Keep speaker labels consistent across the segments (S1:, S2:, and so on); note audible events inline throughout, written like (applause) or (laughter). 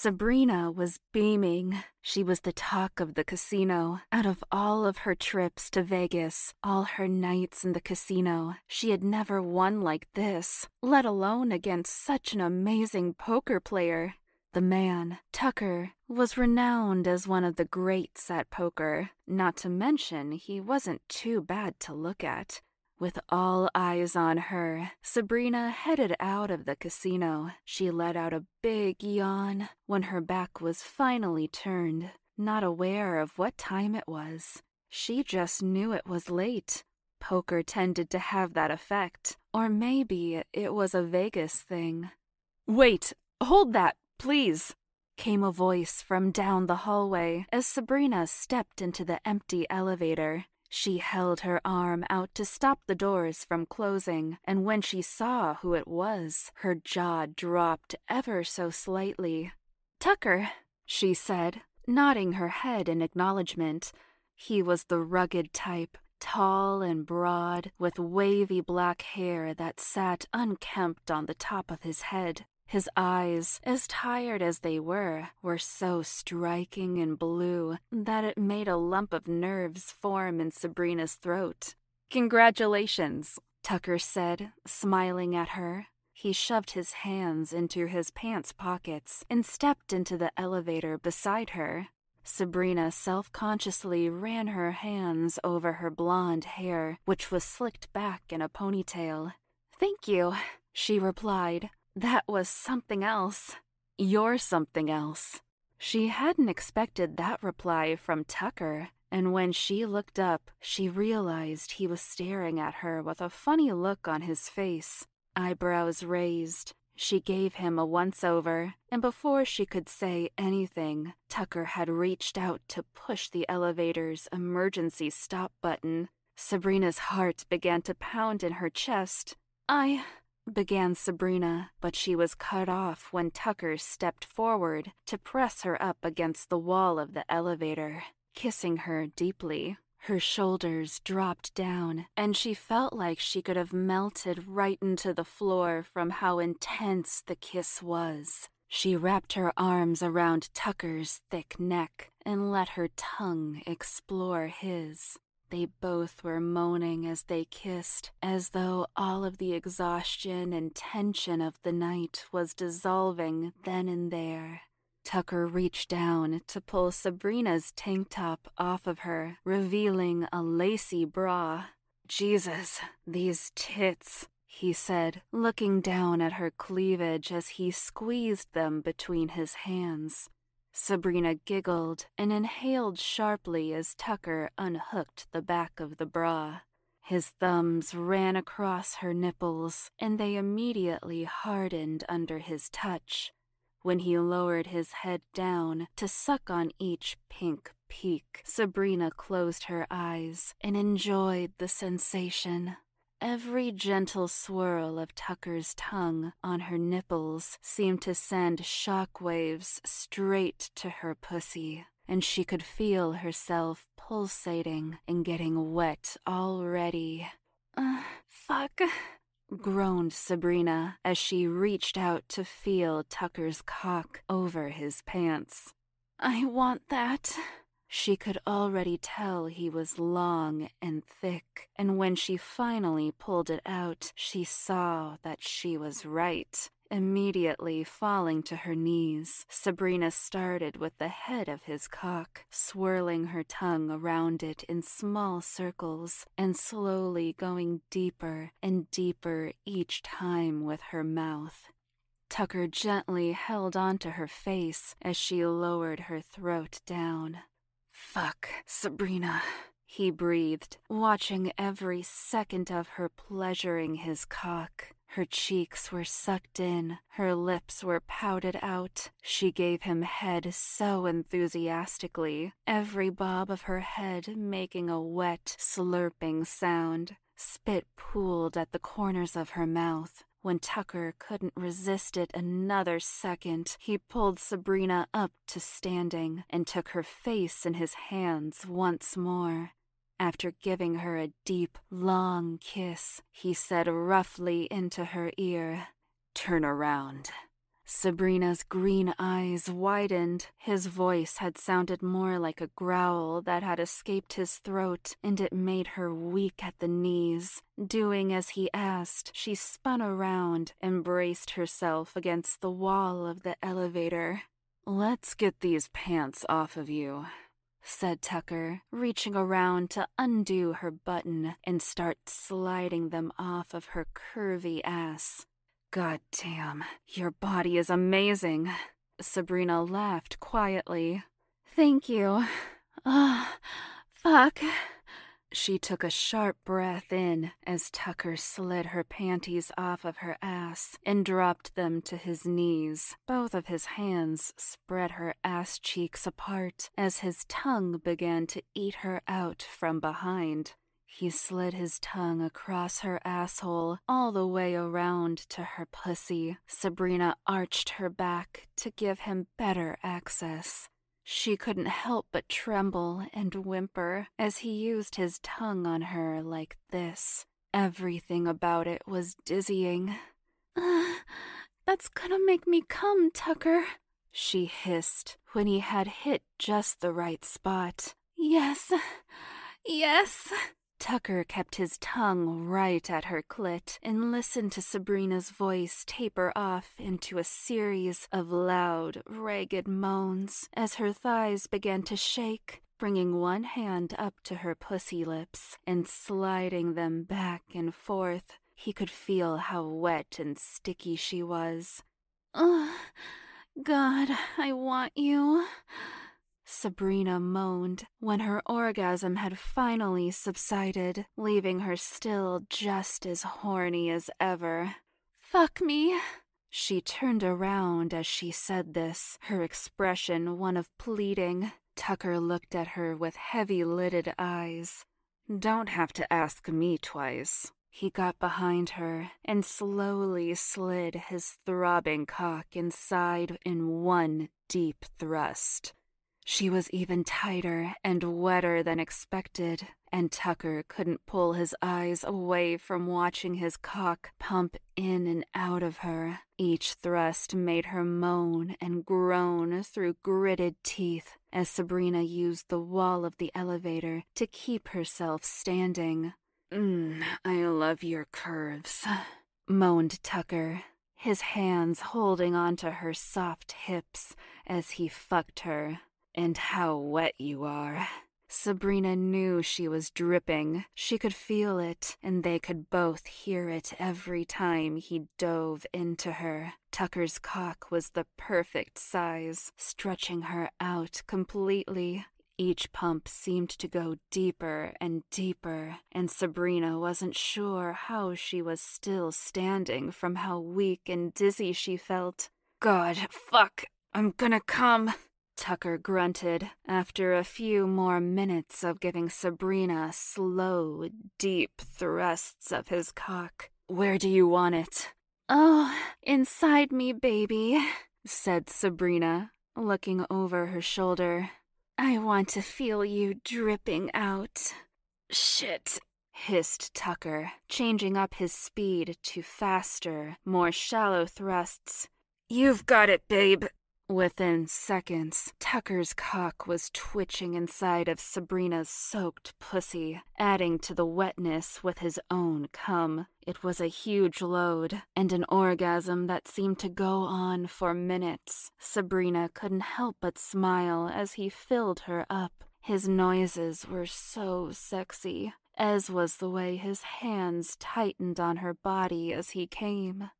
S1: Sabrina was beaming. She was the talk of the casino. Out of all of her trips to Vegas, all her nights in the casino, she had never won like this, let alone against such an amazing poker player. The man, Tucker, was renowned as one of the greats at poker, not to mention he wasn't too bad to look at. With all eyes on her, Sabrina headed out of the casino. She let out a big yawn when her back was finally turned, not aware of what time it was. She just knew it was late. Poker tended to have that effect, or maybe it was a Vegas thing. Wait, hold that, please, came a voice from down the hallway as Sabrina stepped into the empty elevator. She held her arm out to stop the doors from closing, and when she saw who it was, her jaw dropped ever so slightly. Tucker, she said, nodding her head in acknowledgement. He was the rugged type, tall and broad, with wavy black hair that sat unkempt on the top of his head. His eyes, as tired as they were, were so striking and blue that it made a lump of nerves form in Sabrina's throat. Congratulations, Tucker said, smiling at her. He shoved his hands into his pants pockets and stepped into the elevator beside her. Sabrina self consciously ran her hands over her blonde hair, which was slicked back in a ponytail. Thank you, she replied, that was something else. You're something else. She hadn't expected that reply from Tucker, and when she looked up, she realized he was staring at her with a funny look on his face, eyebrows raised. She gave him a once over, and before she could say anything, Tucker had reached out to push the elevator's emergency stop button. Sabrina's heart began to pound in her chest. I began Sabrina, but she was cut off when Tucker stepped forward to press her up against the wall of the elevator, kissing her deeply. Her shoulders dropped down, and she felt like she could have melted right into the floor from how intense the kiss was. She wrapped her arms around Tucker's thick neck and let her tongue explore his. They both were moaning as they kissed, as though all of the exhaustion and tension of the night was dissolving then and there. Tucker reached down to pull Sabrina's tank top off of her, revealing a lacy bra. Jesus, these tits, he said, looking down at her cleavage as he squeezed them between his hands. Sabrina giggled and inhaled sharply as Tucker unhooked the back of the bra. His thumbs ran across her nipples, and they immediately hardened under his touch. When he lowered his head down to suck on each pink peak, Sabrina closed her eyes and enjoyed the sensation. Every gentle swirl of Tucker's tongue on her nipples seemed to send shock waves straight to her pussy, and she could feel herself pulsating and getting wet already. Uh, fuck, groaned Sabrina as she reached out to feel Tucker's cock over his pants. I want that. She could already tell he was long and thick, and when she finally pulled it out, she saw that she was right. Immediately falling to her knees, Sabrina started with the head of his cock, swirling her tongue around it in small circles and slowly going deeper and deeper each time with her mouth. Tucker gently held onto her face as she lowered her throat down. Fuck, Sabrina, he breathed, watching every second of her pleasuring his cock. Her cheeks were sucked in, her lips were pouted out. She gave him head so enthusiastically, every bob of her head making a wet, slurping sound. Spit pooled at the corners of her mouth. When Tucker couldn't resist it another second, he pulled Sabrina up to standing and took her face in his hands once more. After giving her a deep, long kiss, he said roughly into her ear, Turn around. Sabrina's green eyes widened. His voice had sounded more like a growl that had escaped his throat, and it made her weak at the knees. Doing as he asked, she spun around and braced herself against the wall of the elevator. Let's get these pants off of you, said Tucker, reaching around to undo her button and start sliding them off of her curvy ass. God damn, your body is amazing. Sabrina laughed quietly. Thank you. Oh, fuck. She took a sharp breath in as Tucker slid her panties off of her ass and dropped them to his knees. Both of his hands spread her ass cheeks apart as his tongue began to eat her out from behind. He slid his tongue across her asshole all the way around to her pussy. Sabrina arched her back to give him better access. She couldn't help but tremble and whimper as he used his tongue on her like this. Everything about it was dizzying. (sighs) That's gonna make me come, Tucker, she hissed when he had hit just the right spot. Yes, yes. Tucker kept his tongue right at her clit and listened to Sabrina's voice taper off into a series of loud, ragged moans as her thighs began to shake, bringing one hand up to her pussy lips and sliding them back and forth. He could feel how wet and sticky she was. Oh, God, I want you. Sabrina moaned when her orgasm had finally subsided, leaving her still just as horny as ever. Fuck me. She turned around as she said this, her expression one of pleading. Tucker looked at her with heavy lidded eyes. Don't have to ask me twice. He got behind her and slowly slid his throbbing cock inside in one deep thrust. She was even tighter and wetter than expected, and Tucker couldn't pull his eyes away from watching his cock pump in and out of her. Each thrust made her moan and groan through gritted teeth as Sabrina used the wall of the elevator to keep herself standing. Mm, I love your curves, moaned Tucker, his hands holding onto her soft hips as he fucked her. And how wet you are. Sabrina knew she was dripping. She could feel it, and they could both hear it every time he dove into her. Tucker's cock was the perfect size, stretching her out completely. Each pump seemed to go deeper and deeper, and Sabrina wasn't sure how she was still standing from how weak and dizzy she felt. God, fuck, I'm gonna come. Tucker grunted after a few more minutes of giving Sabrina slow, deep thrusts of his cock. Where do you want it? Oh, inside me, baby, said Sabrina, looking over her shoulder. I want to feel you dripping out. Shit, hissed Tucker, changing up his speed to faster, more shallow thrusts. You've got it, babe. Within seconds, Tucker's cock was twitching inside of Sabrina's soaked pussy, adding to the wetness with his own cum. It was a huge load, and an orgasm that seemed to go on for minutes. Sabrina couldn't help but smile as he filled her up. His noises were so sexy, as was the way his hands tightened on her body as he came.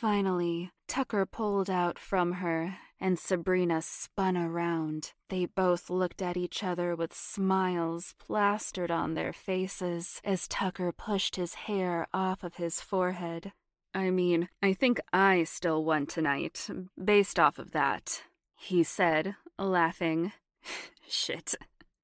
S1: Finally, Tucker pulled out from her, and Sabrina spun around. They both looked at each other with smiles plastered on their faces as Tucker pushed his hair off of his forehead. I mean, I think I still won tonight, based off of that, he said, laughing. (laughs) Shit.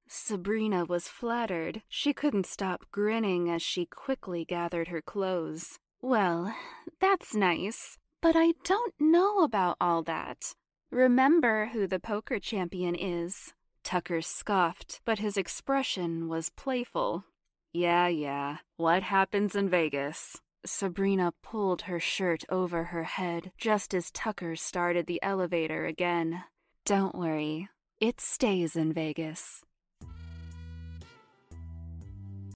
S1: Sabrina was flattered. She couldn't stop grinning as she quickly gathered her clothes. Well, that's nice, but I don't know about all that. Remember who the poker champion is. Tucker scoffed, but his expression was playful. Yeah, yeah. What happens in Vegas? Sabrina pulled her shirt over her head just as Tucker started the elevator again. Don't worry, it stays in Vegas.